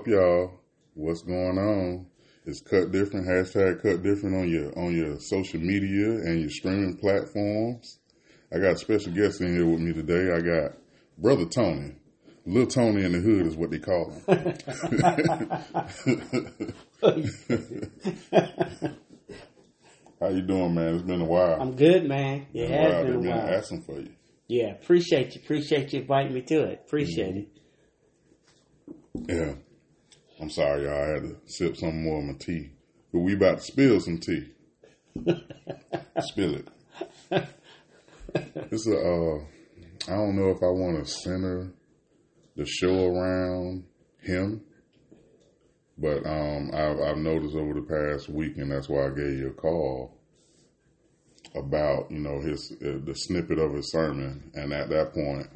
Up, y'all? What's going on? It's cut different. Hashtag cut different on your on your social media and your streaming platforms. I got a special guest in here with me today. I got brother Tony. Little Tony in the hood is what they call him. How you doing, man? It's been a while. I'm good, man. Yeah, Been it a while. been They've been while. asking for you. Yeah, appreciate you. Appreciate you inviting me to it. Appreciate mm-hmm. it. Yeah. I'm sorry, y'all. I had to sip some more of my tea. But we about to spill some tea. spill it. It's a, uh, I don't know if I want to center the show around him, but um, I've, I've noticed over the past week, and that's why I gave you a call about, you know, his, uh, the snippet of his sermon. And at that point,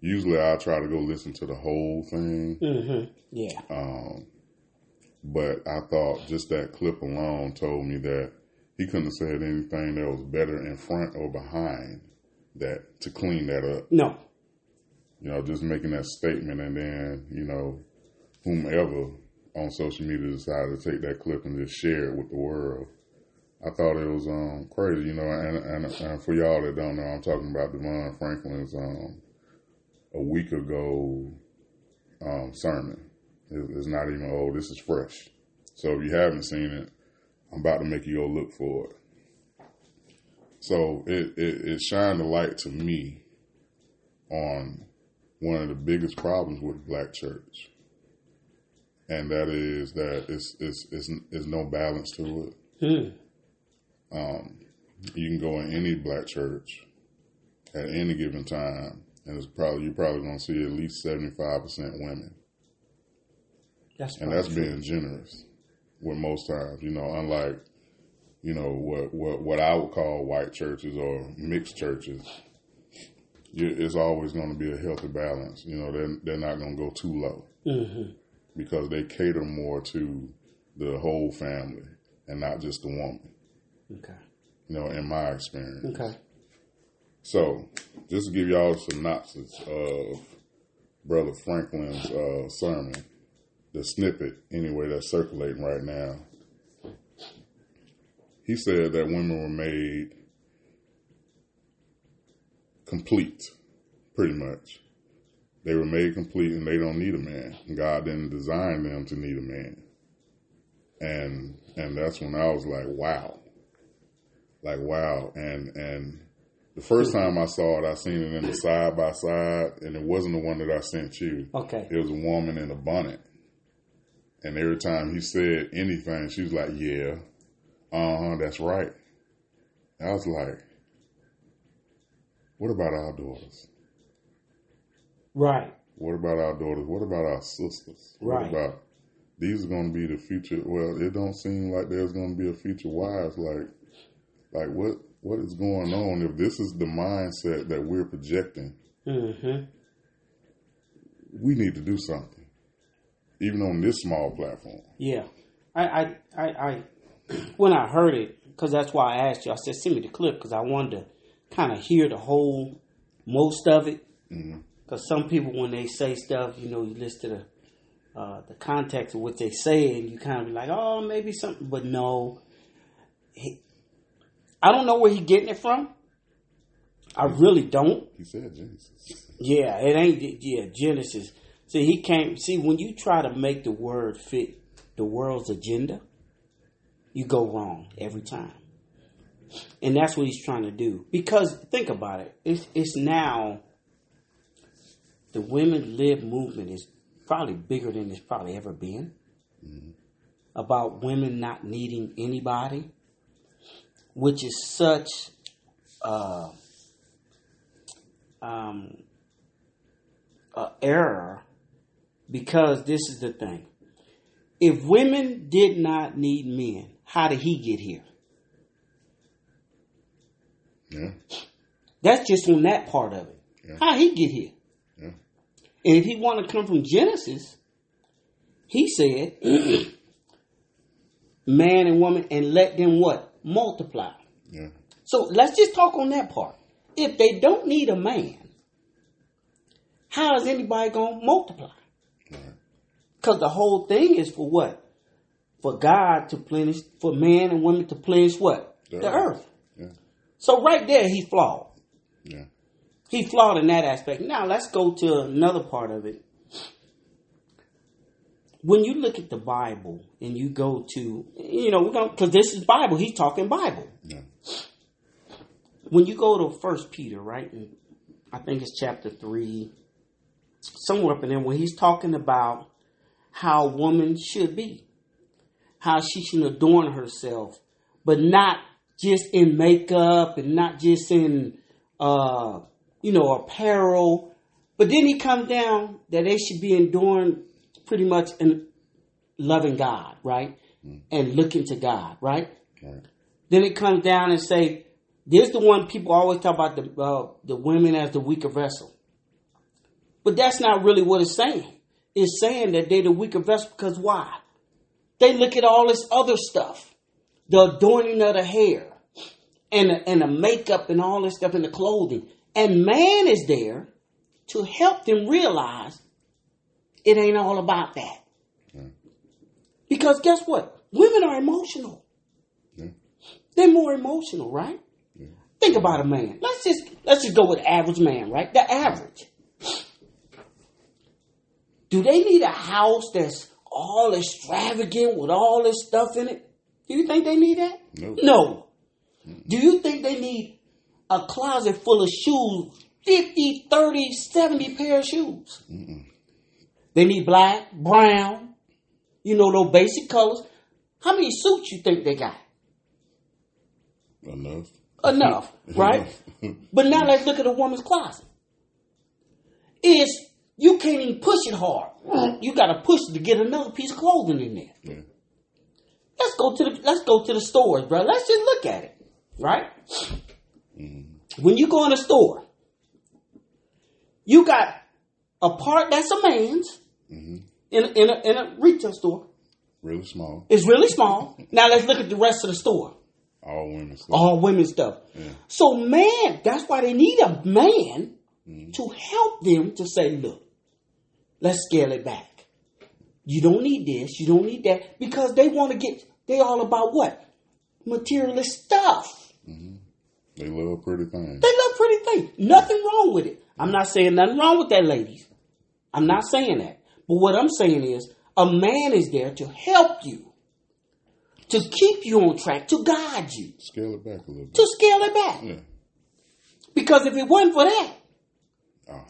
usually I try to go listen to the whole thing. Mm-hmm. Yeah. Um, but I thought just that clip alone told me that he couldn't have said anything that was better in front or behind that to clean that up. No. You know, just making that statement and then, you know, whomever on social media decided to take that clip and just share it with the world. I thought it was um, crazy, you know, and, and, and for y'all that don't know, I'm talking about DeVon Franklin's um, a week ago um, sermon. It- It's not even old. This is fresh. So if you haven't seen it, I'm about to make you go look for it. So it, it, it shined a light to me on one of the biggest problems with black church. And that is that it's, it's, it's, it's no balance to it. Hmm. Um, you can go in any black church at any given time, and it's probably you're probably going to see at least seventy five percent women, That's and that's true. being generous. With most times, you know, unlike you know what what what I would call white churches or mixed churches, you, it's always going to be a healthy balance. You know, they're they're not going to go too low Mhm. because they cater more to the whole family and not just the woman. Okay. You know, in my experience. Okay. So, just to give y'all a synopsis of Brother Franklin's uh, sermon, the snippet, anyway, that's circulating right now. He said that women were made complete, pretty much. They were made complete and they don't need a man. God didn't design them to need a man. And and that's when I was like, wow. Like wow. And and the first time I saw it, I seen it in the side by side, and it wasn't the one that I sent you. Okay. It was a woman in a bonnet. And every time he said anything, she was like, Yeah, uh huh, that's right. I was like, What about our daughters? Right. What about our daughters? What about our sisters? What Right. about these are going to be the future? Well, it don't seem like there's going to be a future wives. Like, like what what is going on? If this is the mindset that we're projecting, Mm-hmm. we need to do something, even on this small platform. Yeah. I, I, I, I, when I heard it, because that's why I asked you, I said, send me the clip because I wanted to kind of hear the whole, most of it. Mhm. Because some people, when they say stuff, you know, you listen to the, uh, the context of what they say, and you kind of be like, oh, maybe something, but no. He, I don't know where he getting it from. I really don't. He said Genesis. Yeah, it ain't. Yeah, Genesis. See, he can't. See, when you try to make the word fit the world's agenda, you go wrong every time. And that's what he's trying to do. Because think about it. It's it's now the women live movement is probably bigger than it's probably ever been. Mm-hmm. About women not needing anybody, which is such uh, um, uh, error because this is the thing. If women did not need men, how did he get here? Yeah, That's just on that part of it. Yeah. How he get here? yeah, And if he want to come from Genesis, he said, man and woman, and let them what? Multiply. yeah. So let's just talk on that part. If they don't need a man, how is anybody going to multiply? Because the whole thing is for what? For God to plenish, for man and woman to plenish what? The The, earth. earth. Yeah. So right there, he flawed. Yeah. He flawed in that aspect. Now let's go to another part of it. When you look at the Bible and you go to, you know, we're going because this is Bible. He's talking Bible. Yeah. When you go to First Peter, right? And I think it's chapter three, somewhere up in there, when he's talking about how a woman should be, how she should adorn herself, but not just in makeup and not just in, uh, you know, apparel. But then he comes down that they should be adorned pretty much in loving God, right? And looking to God, right? Right. Then it comes down and say, there's the one people always talk about the uh, the women as the weaker vessel. But that's not really what it's saying. It's saying that they're the weaker vessel because why? They look at all this other stuff, the adorning of the hair, and the, and the makeup and all this stuff and the clothing, and man is there to help them realize it ain't all about that. Because guess what? Women are emotional. They're more emotional, right? Think about a man. Let's just let's just go with average man, right? The average. Do they need a house that's all extravagant with all this stuff in it? Do you think they need that? No. No. Do you think they need a closet full of shoes, 50, 30, 70 pair of shoes? They need black, brown, you know, those basic colors. How many suits you think they got? Enough. enough, right? but now let's look at a woman's closet. Is you can't even push it hard. You got to push it to get another piece of clothing in there. Yeah. Let's go to the let's go to the stores, bro. Let's just look at it, right? Mm-hmm. When you go in a store, you got a part that's a man's in a, in a, in a retail store. Really small. It's really small. now let's look at the rest of the store. All women stuff. all women stuff. So man, that's why they need a man mm-hmm. to help them to say, look, let's scale it back. You don't need this, you don't need that, because they want to get they all about what? Materialist stuff. Mm-hmm. They love pretty things. They love pretty things. Nothing wrong with it. I'm not saying nothing wrong with that, ladies. I'm not saying that. But what I'm saying is a man is there to help you, to keep you on track, to guide you, Scale it back a little bit. to scale it back. Yeah. Because if it wasn't for that, Oh.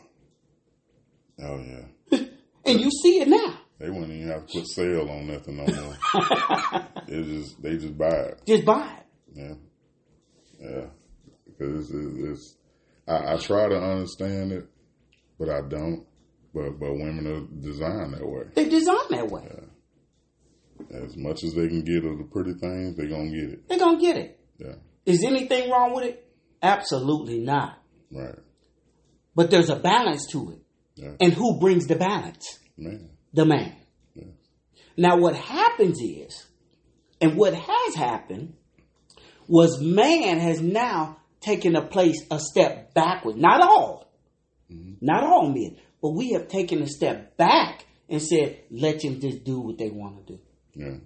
Oh yeah. and you see it now, They wouldn't even have to put sale on nothing no more. it's just they just buy it. just buy it. Yeah. Yeah. Because it's, it's, it's I, I try to understand it, but I don't. But but women are designed that way. They're designed that way. As much as they can get of the pretty things, they're gonna get it. They're gonna get it. Yeah. Is anything wrong with it? Absolutely not. Right. But there's a balance to it. Yeah. And who brings the balance? Man. The man. Yeah. Now what happens is, and what has happened was man has now taken a place a step backward. Not all. Mm-hmm. Not all men. But we have taken a step back and said, let them just do what they want to do. Yeah.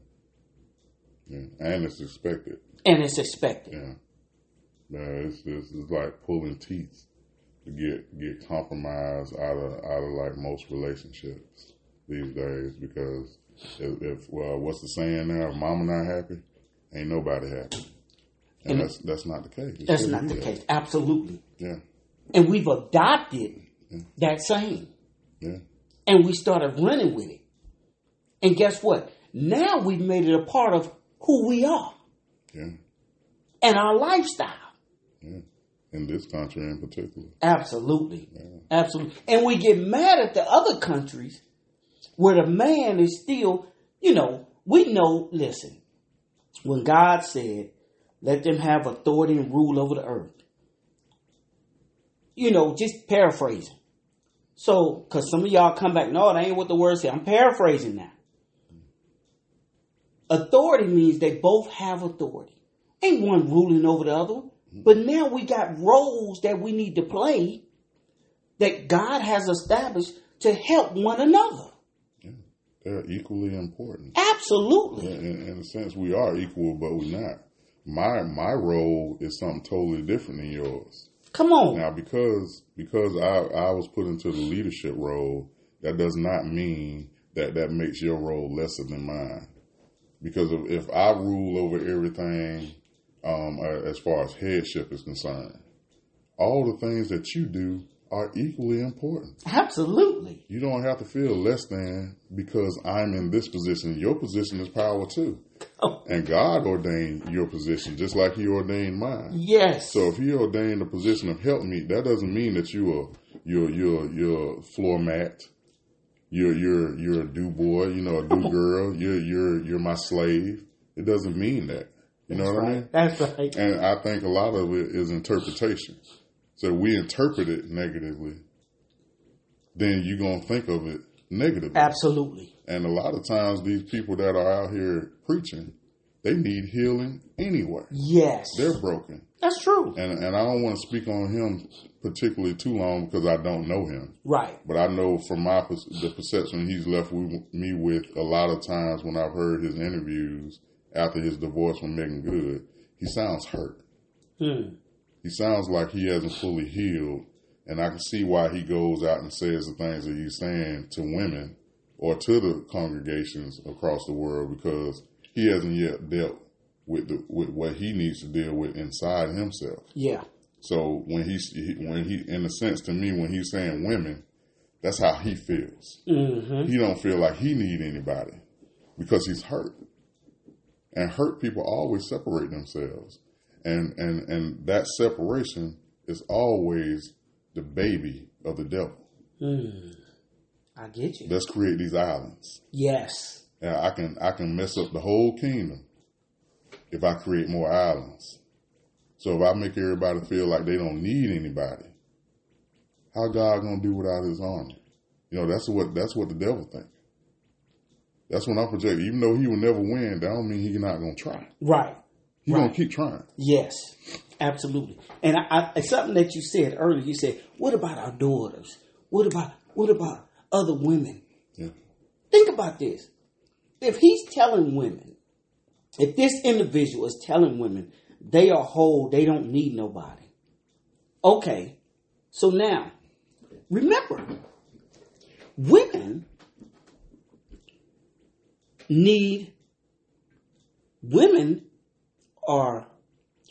Yeah. And it's expected. And it's expected. Yeah. Yeah, it's, it's, it's like pulling teeth to get get compromise out of out of like most relationships these days because if, if well, what's the saying now? If mama not happy, ain't nobody happy, and, And that's that's not the case. It That's shouldn't the case. Absolutely. Yeah, And we've adopted that yeah, And we started running with it. And guess what? Now we've made it a part of who we are yeah, and our lifestyle. yeah. In this country in particular, Absolutely. Absolutely. And we get mad at the other countries where the man is still, you know, we know, listen, when God said, let them have authority and rule over the earth, you know, just paraphrasing. So, because some of y'all come back, no, that ain't what the word said. I'm paraphrasing now. Authority means they both have authority. Ain't one ruling over the other one. But now we got roles that we need to play that God has established to help one another. they're equally important. Absolutely. In, in a sense, we are equal, but we're not. My my role is something totally different than yours. Come on. Now, because because I I was put into the leadership role, that does not mean that that makes your role lesser than mine. Because if, if I rule over everything um, as far as headship is concerned, all the things that you do are equally important. Absolutely. You don't have to feel less than because I'm in this position. Your position is power too. Oh. And God ordained your position just like He ordained mine. Yes. So if He ordained the position of help me, that doesn't mean that you are you're you're you're floor mat. You're you're you're a do boy, you know, a do girl. You're you're you're my slave. It doesn't mean that. You know That's what I mean? That's right. And I think a lot of it is interpretation. So we interpret it negatively, then you're gonna think of it negatively. Absolutely. And a lot of times, these people that are out here preaching, they need healing anyway. Yes. They're broken, That's true. and and I don't want to speak on him particularly too long because I don't know him. Right. But I know from my the perception he's left me with a lot of times when I've heard his interviews after his divorce from Meagan Good, he sounds hurt. Hmm. He sounds like he hasn't fully healed, and I can see why he goes out and says the things that he's saying to women or to the congregations across the world because he hasn't yet dealt with the, with what he needs to deal with inside himself. Yeah. So when he's he, when he, in a sense, to me, when he's saying women, that's how he feels. Mm-hmm. He don't feel like he need anybody because he's hurt, and hurt people always separate themselves, and and and that separation is always the baby of the devil. Hmm. I get you. Let's create these islands, Yes. I can I can mess up the whole kingdom if I create more islands. So if I make everybody feel like they don't need anybody, how God gonna do without His army? You know that's what that's what the devil think. That's when I project. Even though he will never win, that don't mean he's not gonna try. Right. He Right. gonna keep trying. Yes. Absolutely. And I, I, something that you said earlier. You said, "What about our daughters? What about what about other women?" Yeah. Think about this. If he's telling women, if this individual is telling women they are whole, they don't need nobody. Okay. So now, remember, women need women are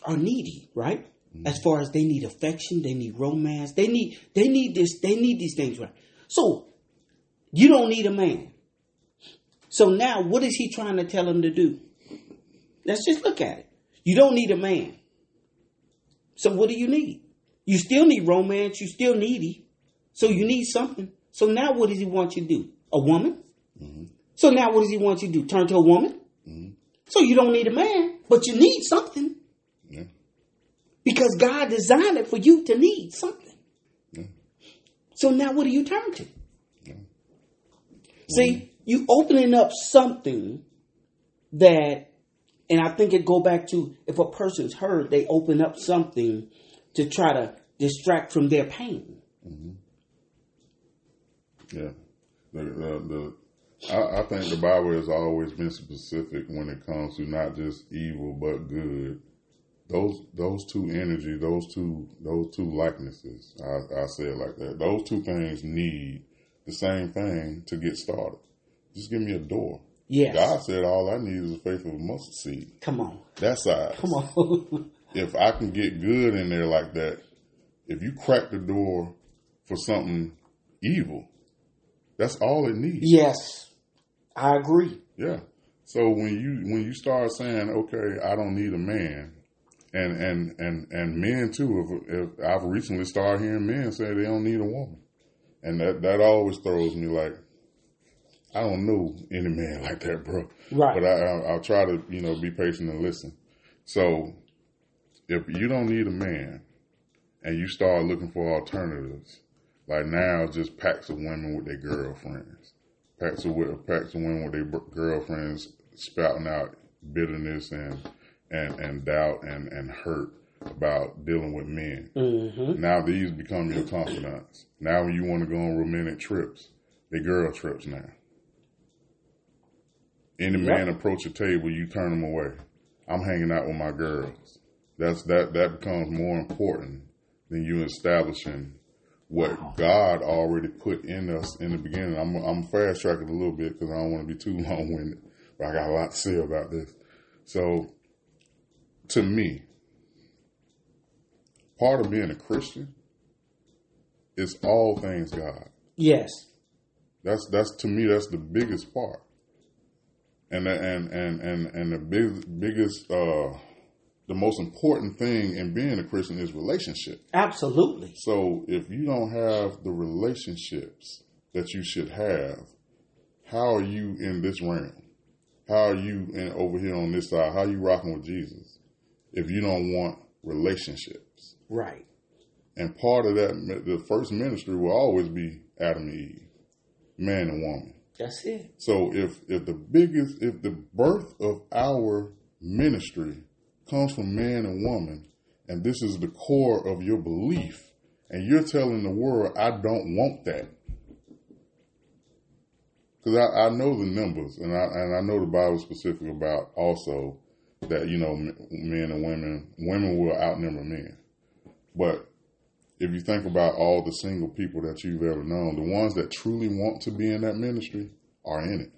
are needy, right? Mm-hmm. As far as they need affection, they need romance, they need they need this, they need these things, right? So you don't need a man. So now what is he trying to tell him to do? Let's just look at it. You don't need a man. So what do you need? You still need romance, you still needy. So you need something. So now what does he want you to do? A woman? Mm-hmm. So now what does he want you to do? Turn to a woman? Mm-hmm. So you don't need a man, but you need something. Yeah. Because God designed it for you to need something. Yeah. So now what do you turn to? See, mm-hmm. you opening up something that, and I think it go back to if a person's hurt, they open up something to try to distract from their pain. Mm-hmm. Yeah. The, the, the, I, I think the Bible has always been specific when it comes to not just evil but good. Those those two energy, those two those two likenesses. I, I say it like that. Those two things need the same thing to get started. Just give me a door. Yes. God said all I need is a faith of a mustard seed. Come on. That size. Come on. if I can get good in there like that, if you crack the door for something evil, that's all it needs. yes. I agree. Yeah. So when you when you start saying, okay, I don't need a man, and and and and men too. If, if I've recently started hearing men say they don't need a woman, and that that always throws me like, I don't know any man like that, bro. Right. But I, I I'll try to you know be patient and listen. So if you don't need a man, and you start looking for alternatives, like now just packs of women with their girlfriends packs of packs of women with their girlfriends spouting out bitterness and and and doubt and and hurt about dealing with men. Mm-hmm. Now these become your confidants. Now when you want to go on romantic trips, they girl trips now. Any man approach a table, you turn them away. I'm hanging out with my girls. That's that that becomes more important than you establishing what. God already put in us in the beginning. I'm I'm fast tracking a little bit because I don't want to be too long winded, but I got a lot to say about this. So, to me, part of being a Christian is all things God. Yes. That's that's to me that's the biggest part. And and and and and the big, biggest uh the most important thing in being a Christian is relationship. Absolutely. So if you don't have the relationships that you should have, how are you in this realm? How are you in over here on this side? How are you rocking with Jesus if you don't want relationships? Right. And part of that, the first ministry will always be Adam and Eve, man and woman. That's it. So if if the biggest, if the birth of our ministry comes from man and woman, and this is the core of your belief, and you're telling the world, I don't want that. Because I, I, know the numbers, and I and I know the Bible specific about also that you know men and women, women will outnumber men. But if you think about all the single people that you've ever known, the ones that truly want to be in that ministry are in it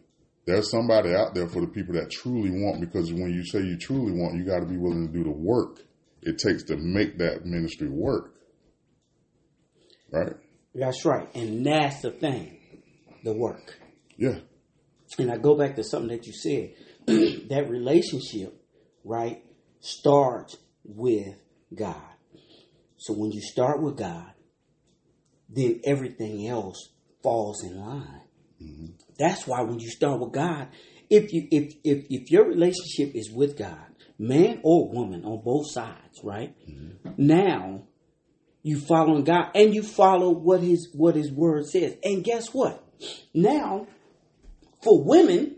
there's somebody out there for the people that truly want because when you say you truly want, you got to be willing to do the work it takes to make that ministry work. Right? That's right. And that's the thing the work. Yeah. And I go back to something that you said that relationship, right, starts with God. So when you start with God, then everything else falls in line. Mm-hmm. That's why when you start with God, if you if if if your relationship is with God, man or woman on both sides, right? Mm-hmm. Now you following God and you follow what his what his word says. And guess what? Now, for women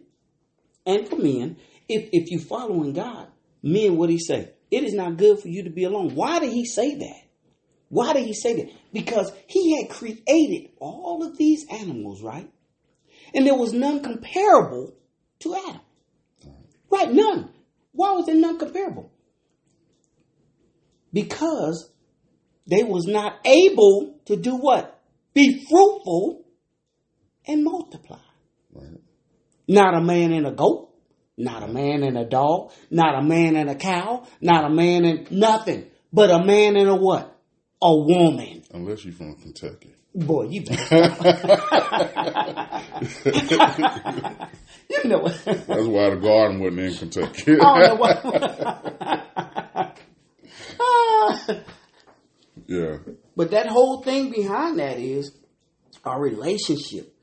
and for men, if if you following God, men, what he say? It is not good for you to be alone. Why did he say that? Why did he say that? Because he had created all of these animals, right? And there was none comparable to Adam. Right, none. Why was there none comparable? Because they was not able to do what? Be fruitful and multiply. Right. Not a man and a goat, not a man and a dog, not a man and a cow, not a man and nothing, but a man and a what? A woman. Unless you're from Kentucky. Boy, you better. you know what? That's why the garden wasn't in Kentucky. oh, yeah. But that whole thing behind that is our relationship.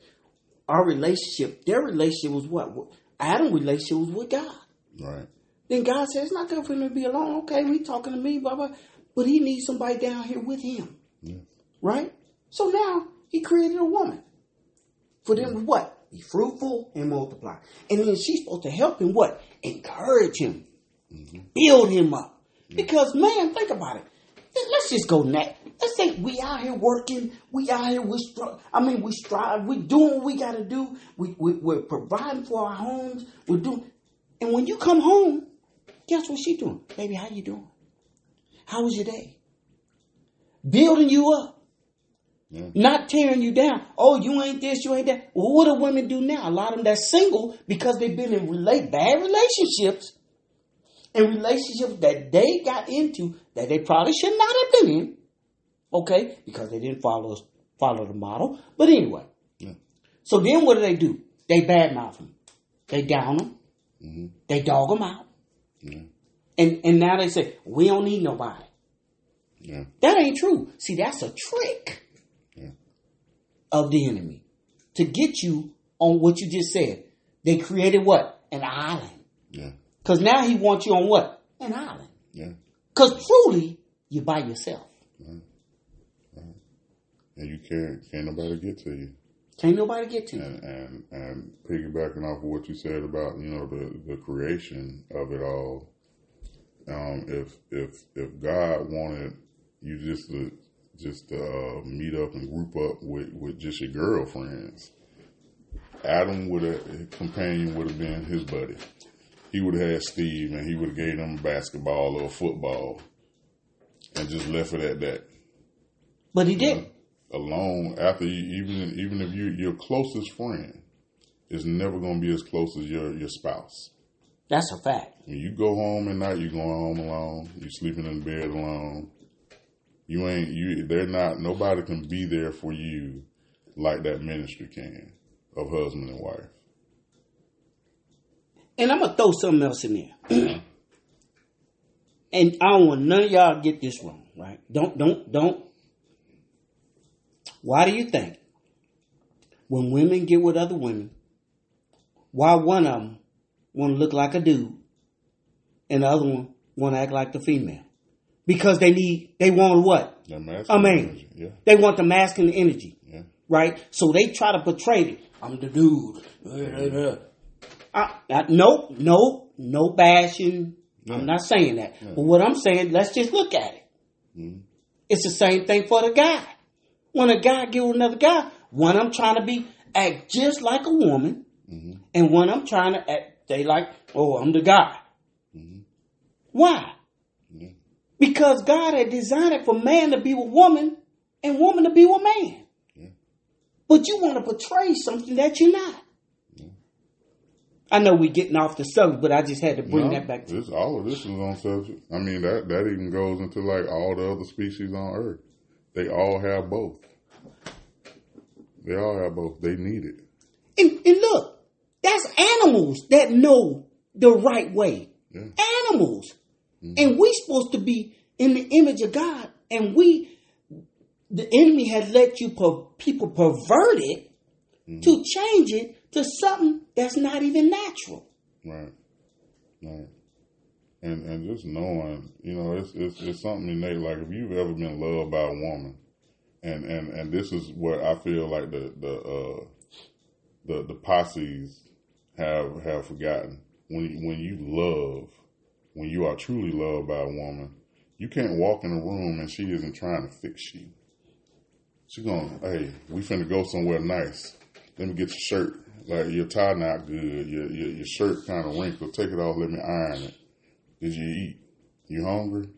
Our relationship, their relationship was what? Adam's relationship was with God. Right. Then God says, it's not good for him to be alone. Okay, we talking to me, blah, blah. But he needs somebody down here with him. Yeah. Right? So now he created a woman for them to what? Be fruitful and multiply. And then she's supposed to help him what? Encourage him, mm-hmm. build him up. Mm-hmm. Because man, think about it. Let's just go next. Let's say we out here working. We out here. We str- I mean, we strive. We doing what we got to do. We, we we're providing for our homes. We're doing. And when you come home, guess what she doing? Baby, how you doing? How was your day? Building you up. Not tearing you down. Oh, you ain't this, you ain't that. Well, what do women do now? A lot of them that's single because they've been in relate bad relationships and relationships that they got into that they probably should not have been in. Okay, because they didn't follow follow the model. But anyway, yeah. so then what do they do? They badmouth them. They down them. Mm-hmm. They dog them out. Yeah. And and now they say we don't need nobody. Yeah. That ain't true. See, that's a trick yeah. of the enemy to get you on what you just said. They created what? An island. Yeah. Because now he wants you on what? An island. Yeah. Because truly, you're by yourself. Right. And you can't, can't nobody get to you. Can't nobody get to you. And, and, and piggybacking off of what you said about, you know, the, the creation of it all, um, if, if, if God wanted you just to just uh, meet up and group up with, with just your girlfriends. Adam would have companion would have been his buddy. He would have had Steve, and he would have gave them basketball or football, and just left it at that. But he did. Alone after you, even even if you your closest friend is never going to be as close as your your spouse. That's a fact. When you go home at night, you're going home alone. You're sleeping in bed alone. You ain't you. They're not. Nobody can be there for you like that ministry can of husband and wife. And I'm gonna throw something else in there. and I don't want none of y'all to get this wrong, right? Don't don't don't. Why do you think when women get with other women, why one of them want to look like a dude and the other one want to act like the female? Because they need, they want what? A masculine man. energy, Yeah. They want the masculine energy, Yeah. right? So they try to portray it. I'm the dude. I, I, nope, nope, no bashing. I'm not saying that. But what I'm saying, let's just look at it. Mhm. It's the same thing for the guy. When a guy get with another guy, one I'm trying to be act just like a woman, Mhm. and one I'm trying to act, they like, oh, I'm the guy. Mhm. Why? Yeah. Because God had designed it for man to be with woman and woman to be with man. Yeah. But you want to portray something that you're not. I know we're getting off the subject, but I just had to bring No, that back to this, all of this is on subject. I mean that that even goes into like all the other species on Earth. They all have both. They all have both. They need it. And, and look, that's animals that know the right way. Yeah. Animals. And we supposed to be in the image of God. And we, the enemy has let you, per, people pervert it to change it to something that's not even natural. Right. Right. And and just knowing, you know, it's it's it's something innate. Like if you've ever been loved by a woman, and and and this is what I feel like the the uh, the the posses have have forgotten. When you, when you love, when you are truly loved by a woman, you can't walk in a room and she isn't trying to fix you. She's going, hey, we finna go somewhere nice. Let me get your shirt. Like your tie not good. Your your, your shirt kind of wrinkled. Take it off. Let me iron it. Did you eat? You hungry?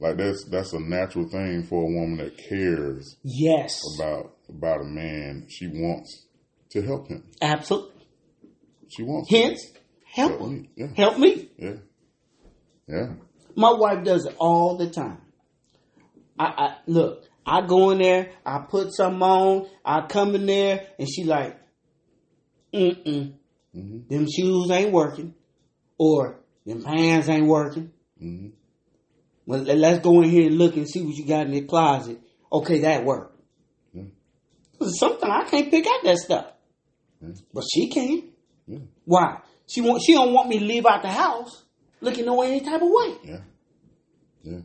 Like that's that's a natural thing for a woman that cares Yes. about about a man. She wants to help him. Absolutely. She wants. to. Hence, help me, yeah. Help me. Yeah. Yeah. My wife does it all the time. I, I look, I go in there, I put something on, I come in there, and she like, mm mm, them shoes ain't working, or them pants ain't working. hmm Well, let- let's go in here and look and see what you got in the closet. Okay, that worked. Yeah. Sometimes I can't pick out that stuff, Yeah. but she can. Yeah. Why? She want she don't want me to leave out the house looking no any type of way. Yeah. Yeah.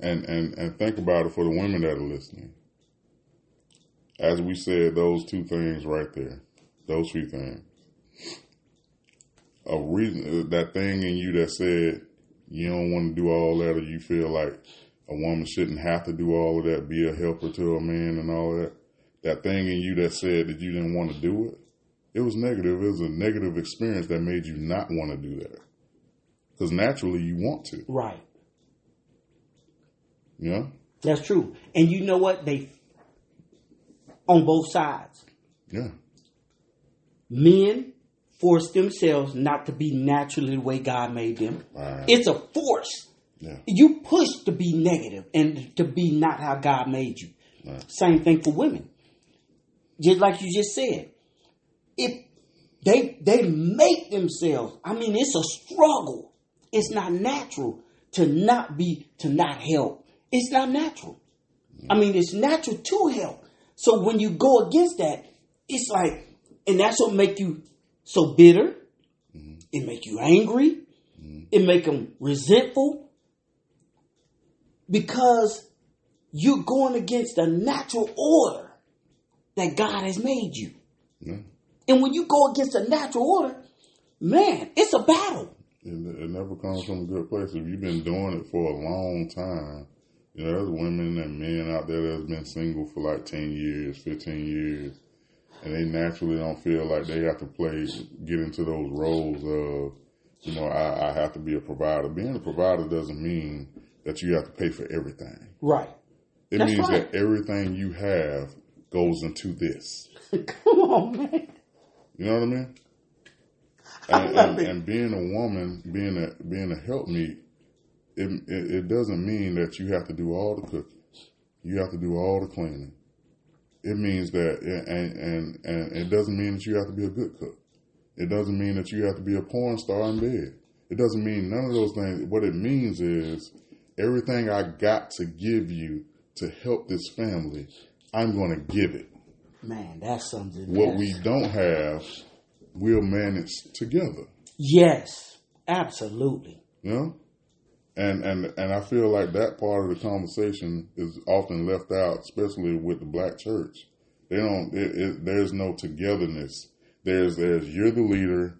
And and and think about it for the women that are listening. As we said, those two things right there, those three things. A reason that thing in you that said you don't want to do all that, or you feel like a woman shouldn't have to do all of that, be a helper to a man and all that. That thing in you that said that you didn't want to do it, it was negative. It was a negative experience that made you not want to do that. Because naturally you want to, Right. Yeah. That's true. And you know what? They on both sides. Yeah. Men force themselves not to be naturally the way God made them. Right. It's a force. Yeah. You push to be negative and to be not how God made you. Right. Same thing for women. Just like you just said. If they they make themselves, I mean it's a struggle. It's not natural to not be to not help. It's not natural. I mean it's natural to help. So when you go against that, it's like and that's what make you so bitter. Mm-hmm. It make you angry. Mm-hmm. It make them resentful because you're going against the natural order that God has made you. And when you go against the natural order, man, it's a battle. It, it never comes from a good place. If you've been doing it for a long time, you know, there's women and men out there that's been single for like 10 years, 15 years. and they naturally don't feel like they have to play, get into those roles of, you know, I, I have to be a provider. Being a provider doesn't mean that you have to pay for everything. Right. It That's means right. that everything you have goes into this. Come on, man. You know what I mean? And, and, and being a woman, being a being a helpmeet, it, it it doesn't mean that you have to do all the cooking. You have to do all the cleaning. It means that, and and and it doesn't mean that you have to be a good cook. It doesn't mean that you have to be a porn star in bed. It doesn't mean none of those things. What it means is everything I got to give you to help this family, I'm going to give it. Man, that's something. What else. we don't have, we'll manage together. Yes, absolutely. Yeah. And and and I feel like that part of the conversation is often left out, especially with the black church. They don't. It, it, there's no togetherness. There's there's you're the leader,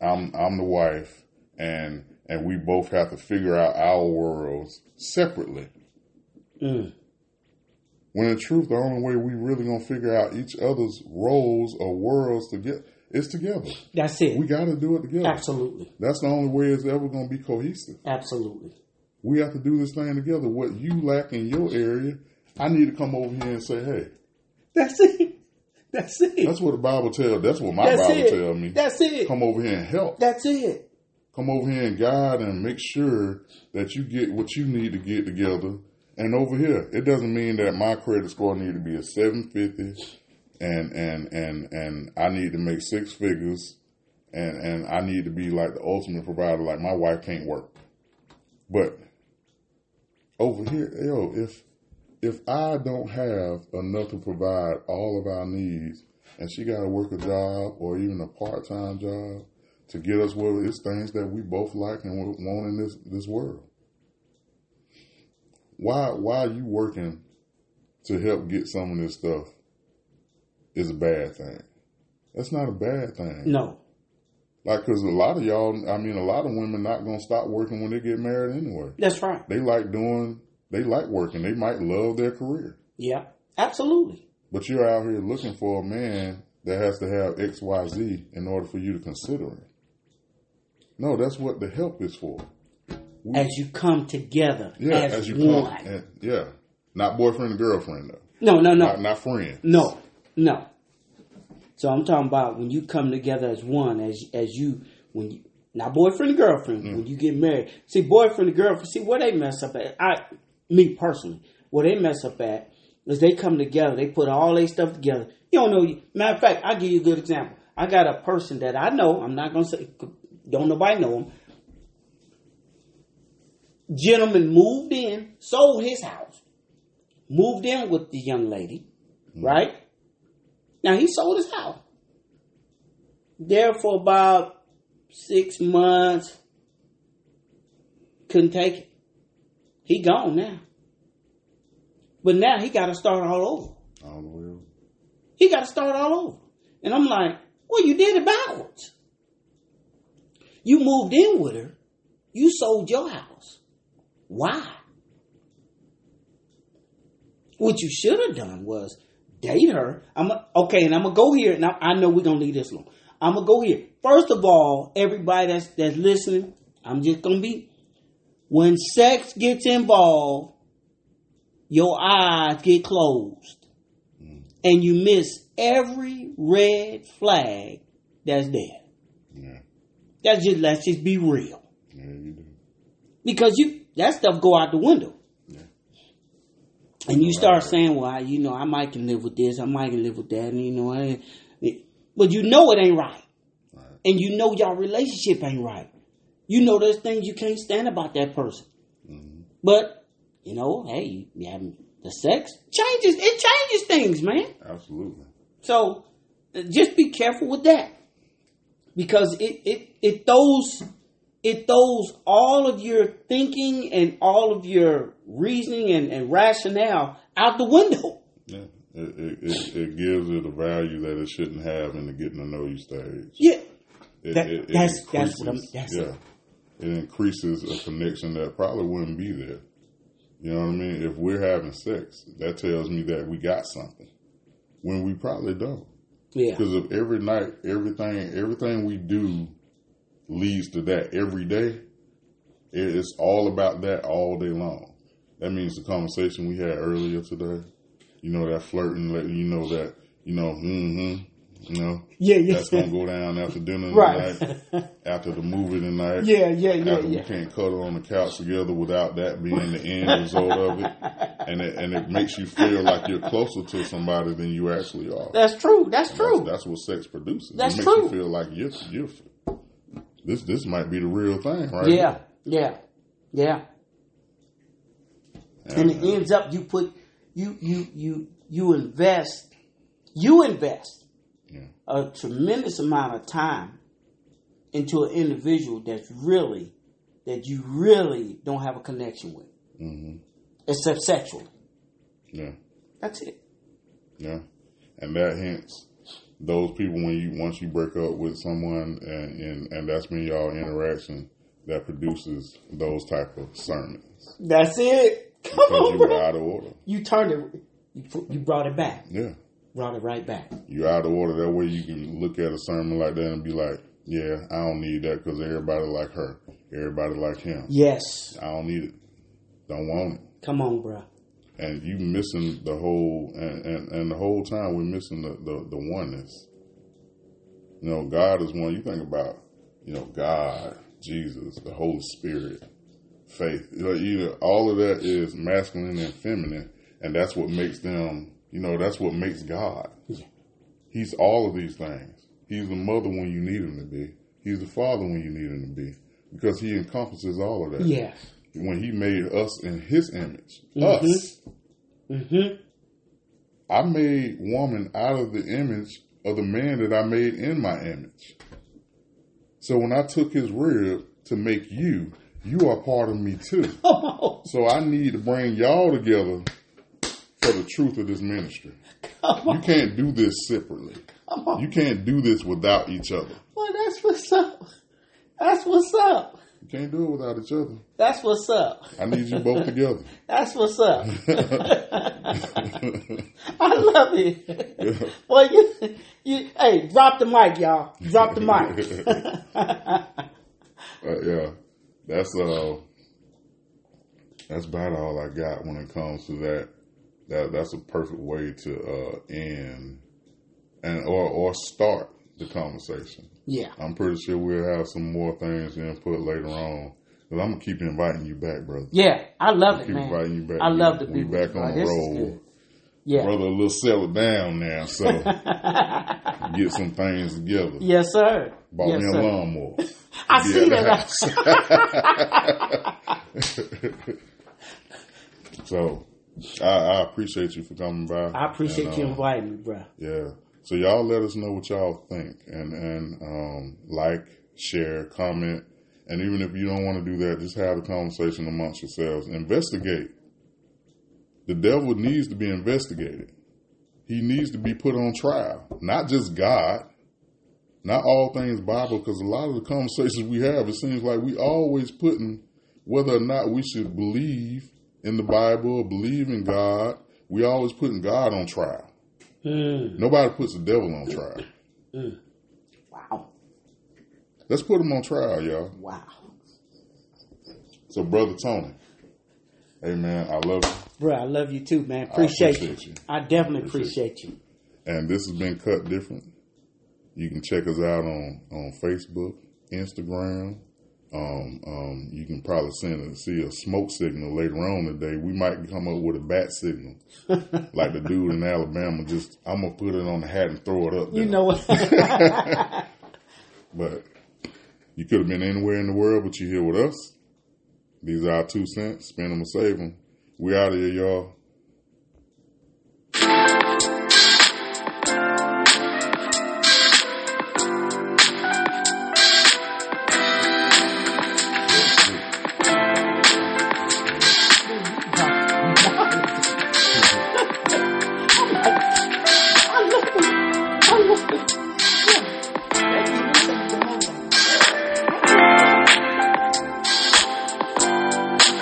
I'm I'm the wife, and and we both have to figure out our worlds separately. Mm. When in truth, the only way we really gonna figure out each other's roles or worlds together is together. That's it. We got to do it together. Absolutely. That's the only way it's ever gonna be cohesive. Absolutely. We have to do this thing together. What you lack in your area, I need to come over here and say, hey, That's it. That's it. that's what the Bible tells. That's what my That's Bible it. tells me. That's it. Come over here and help. That's it. Come over here and guide and make sure that you get what you need to get together. And over here, it doesn't mean that my credit score need to be a 750 and and and and I need to make six figures and and I need to be like the ultimate provider like my wife can't work. But over here, yo, if if I don't have enough to provide all of our needs and she got to work a job or even a part-time job to get us where it's things that we both like and want in this this world. Why why are you working to help get some of this stuff is a bad thing? That's not a bad thing. No. Like, cause a lot of y'all, I mean, a lot of women not gonna stop working when they get married anyway. That's right. They like doing, they like working. They might love their career, Yeah. Absolutely. but you're out here looking for a man that has to have X, Y, Z in order for you to consider him. No, that's what the help is for. We- As you come together yeah, as, as you one. come, and- yeah, not boyfriend and girlfriend though, No, no, no. not not friend. No, no. So I'm talking about when you come together as one, as as you when you not boyfriend and girlfriend mm. when you get married. See, boyfriend and girlfriend. See what they mess up at. I, me personally, what they mess up at is they come together. They put all their stuff together. You don't know. Matter of fact, I'll give you a good example. I got a person that I know. I'm not gonna say. Don't nobody know him. Gentleman moved in, sold his house, moved in with the young lady, mm-hmm. right? Now he sold his house. There for about six months. Couldn't take it. He gone now. But now he got to start all over. All over. He got to start all over. And I'm like, well, you did it backwards. You moved in with her. You sold your house. Why? What you should have done was date her. I'm a, okay, and I'm gonna go here. Now I know we're gonna leave this long. I'm gonna go here. First of all, everybody that's that's listening, I'm just gonna be. When sex gets involved, your eyes get closed, mm. and you miss every red flag that's there. Yeah, That's just let's just be real, yeah, you do. because you that stuff go out the window. Yeah. And you start saying, "Well, I, you know, I might can live with this, I might can live with that," and you know, I, but you know it ain't right, Right. and you know your relationship ain't right. You know there's things you can't stand about that person, Mhm. but you know, hey, you, the sex changes. It changes things, man. Absolutely. So just be careful with that because it it it throws it throws all of your thinking and all of your reasoning and, and rationale out the window. Yeah, it, it, it, it gives it a value that it shouldn't have in the getting to know you stage. Yeah, It, That- it, it that's- that's what I'm- increases- that's yeah. it. It increases a connection that probably wouldn't be there. You know what I mean? If we're having sex, that tells me that we got something when we probably don't. Yeah. Because of every night, everything, everything we do leads to that every day. It's all about that all day long. That means the conversation we had earlier today. You know that flirting, letting you know that you know, mm-hmm, you know, Yeah, yeah. that's gonna go down after dinner Right. tonight, after the movie tonight. Yeah, yeah, yeah, after we can't cuddle on the couch together without that being the end result of it, and it, and it makes you feel like you're closer to somebody than you actually are. That's true. That's true. That's, that's what sex produces. That's it makes true. you feel like you're, you're this this might be the real thing, right? yeah, yeah, yeah. here. And it ends up you put you you you you invest you invest Yeah. a tremendous amount of time into an individual that's really that you really don't have a connection with, hmm except sexually. yeah, That's it. yeah, and that hence those people when you once you break up with someone and and, and that's been y'all interaction that produces those type of sermons That's it. Come because on, you were bro. out of order. You turned it. You you brought it back. Yeah, Brought it right back. You're out of order. That way you can look at a sermon like that and be like, yeah, I don't need that because everybody like her, everybody like him. Yes. I don't need it. Don't want it. Come on, bro. And you missing the whole and, and, and the whole time we're missing the, the, the oneness. You know, God is one. You think about, you know, God, Jesus, the Holy Spirit, faith. You know, either all of that is masculine and feminine, and that's what makes them. You know, that's what makes God. He's all of these things. He's the mother when you need him to be. He's the father when you need him to be, because he encompasses all of that Yes. When he made us in his image. Us. Mm-hmm. I made woman out of the image of the man that I made in my image. So when I took his rib to make you, you are part of me too. Come. So I need to bring y'all together for the truth of this ministry. You can't do this separately. You can't do this without each other. Well, that's what's up. That's what's up. You can't do it without each other. That's what's up. I need you both together. That's what's up. I love it. Well, you, you, hey, drop the mic, y'all. Drop the mic. Uh, yeah, that's uh, that's about all I got when it comes to that. That that's a perfect way to uh, end and or or start the conversation. yeah. I'm pretty sure we'll have some more things to input later on. But I'm gonna keep inviting you back, brother. Yeah, I love it, Keep man. inviting you back. I We- love to we be back on the This is roll. good. Yeah. Brother, a little settled down now, so get some things together. Yes, sir. Bought yes, me a sir. lawnmower. I see that. the so I, I appreciate you for coming by. I appreciate And, you uh, inviting me, bro. Yeah. So y'all let us know what y'all think and and um, like, share, comment, and even if you don't want to do that, just have a conversation amongst yourselves. Investigate. The devil needs to be investigated. He needs to be put on trial. Not just God, not all things Bible, because a lot of the conversations we have, it seems like we always putting whether or not we should believe in the Bible or believe in God. We always putting God on trial. Mm. Nobody puts the devil on trial. Wow. Let's put him on trial, y'all. Wow. So, brother Tony, hey man, I love you. Bro, I love you too, man. Appreciate, appreciate you. you. I definitely Appreciate appreciate you. And this has been cut different. You can check us out on on Facebook, Instagram. Um, um, you can probably send a, see a smoke signal later on today. We might come up with a bat signal, like the dude in Alabama. Just I'm gonna put it on the hat and throw it up. You there. know what? But you could have been anywhere in the world, but you're here with us. These are our two cents. Spend them or save them. We out of here, y'all.